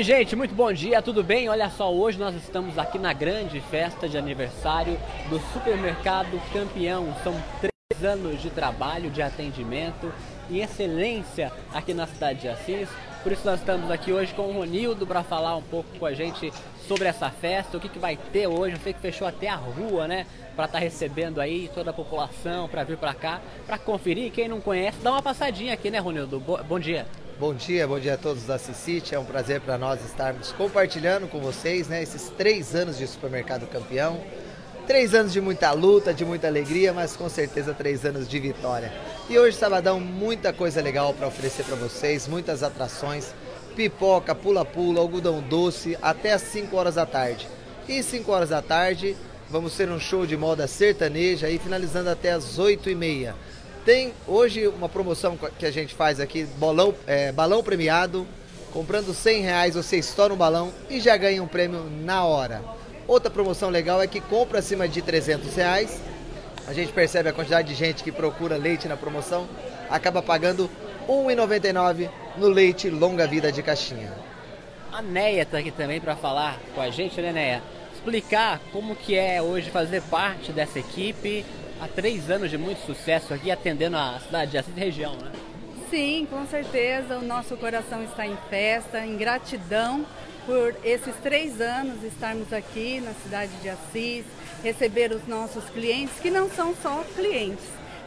Oi, gente, muito bom dia, tudo bem? Olha só, hoje nós estamos aqui na grande festa de aniversário do Supermercado Campeão. São três anos de trabalho, de atendimento e excelência aqui na cidade de Assis. Por isso nós estamos aqui hoje com o Ronildo para falar um pouco com a gente sobre essa festa, o que, que vai ter hoje. Eu sei que fechou até a rua, né? Para estar tá recebendo aí toda a população para vir para cá, para conferir. Quem não conhece, dá uma passadinha aqui, né, Ronildo? Bom dia. Bom dia, bom dia a todos da Cicite. É um prazer para nós estarmos compartilhando com vocês né, esses três anos de supermercado campeão. Três anos de muita luta, de muita alegria, mas com certeza três anos de vitória. E hoje, sabadão, muita coisa legal para oferecer para vocês, muitas atrações, pipoca, pula-pula, algodão doce, até às 5 horas da tarde. E 5 horas da tarde, vamos ter um show de moda sertaneja e finalizando até às 8 e meia. Tem hoje uma promoção que a gente faz aqui, bolão, é, balão premiado. Comprando 100 reais você estoura um balão e já ganha um prêmio na hora. Outra promoção legal é que compra acima de 300 reais. A gente percebe a quantidade de gente que procura leite na promoção, acaba pagando R$ 1,99 no leite longa vida de caixinha. A Neia está aqui também para falar com a gente, né, Neia? Explicar como que é hoje fazer parte dessa equipe, há três anos de muito sucesso aqui, atendendo a cidade de Assis e região, né? Sim, com certeza. O nosso coração está em festa, em gratidão por esses três anos estarmos aqui na cidade de Assis, receber os nossos clientes, que não são só clientes,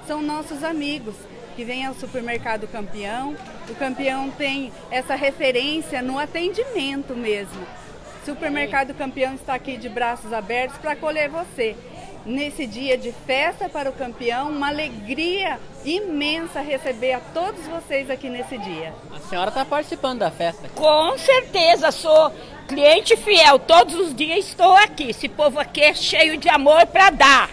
são nossos amigos que vêm ao supermercado Campeão. O Campeão tem essa referência no atendimento mesmo. Supermercado Campeão está aqui de braços abertos para acolher você nesse dia de festa para o campeão, uma alegria imensa receber a todos vocês aqui nesse dia. A senhora está participando da festa? Com certeza, sou cliente fiel, todos os dias estou aqui. Esse povo aqui é cheio de amor para dar.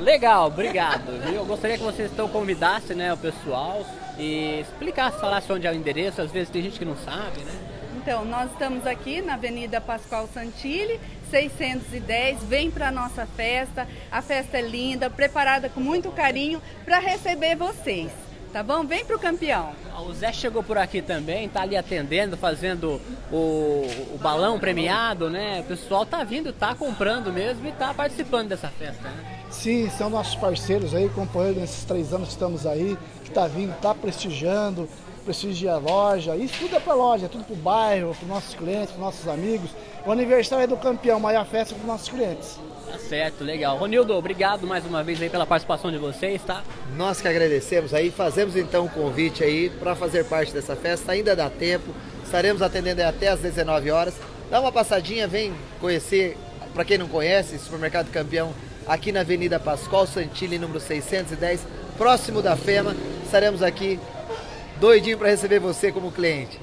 Legal, obrigado. Eu gostaria que vocês então convidassem né, o pessoal e explicasse, falasse onde é o endereço, às vezes tem gente que não sabe, né? Então, nós estamos aqui na Avenida Pascoal Santilli, 610. Vem para a nossa festa. A festa é linda, preparada com muito carinho para receber vocês. Tá bom? Vem pro campeão. O Zé chegou por aqui também, tá ali atendendo, fazendo o, o balão premiado, né? O pessoal tá vindo, tá comprando mesmo e tá participando dessa festa, né? Sim, são nossos parceiros aí, companheiros nesses três anos que estamos aí, que tá vindo, tá prestigiando, prestigia a loja, isso tudo é para a loja, é tudo para o bairro, para os nossos clientes, para os nossos amigos. O aniversário é do campeão, mas a festa é para os nossos clientes. Tá certo, legal. Ronildo, obrigado mais uma vez aí pela participação de vocês, tá? Nós que agradecemos aí, fazemos então um convite aí para fazer parte dessa festa, ainda dá tempo, estaremos atendendo até às 19 horas. Dá uma passadinha, vem conhecer, para quem não conhece, Supermercado Campeão, aqui na Avenida Pascoal Santilli, número 610, próximo da FEMA. Estaremos aqui doidinho para receber você como cliente.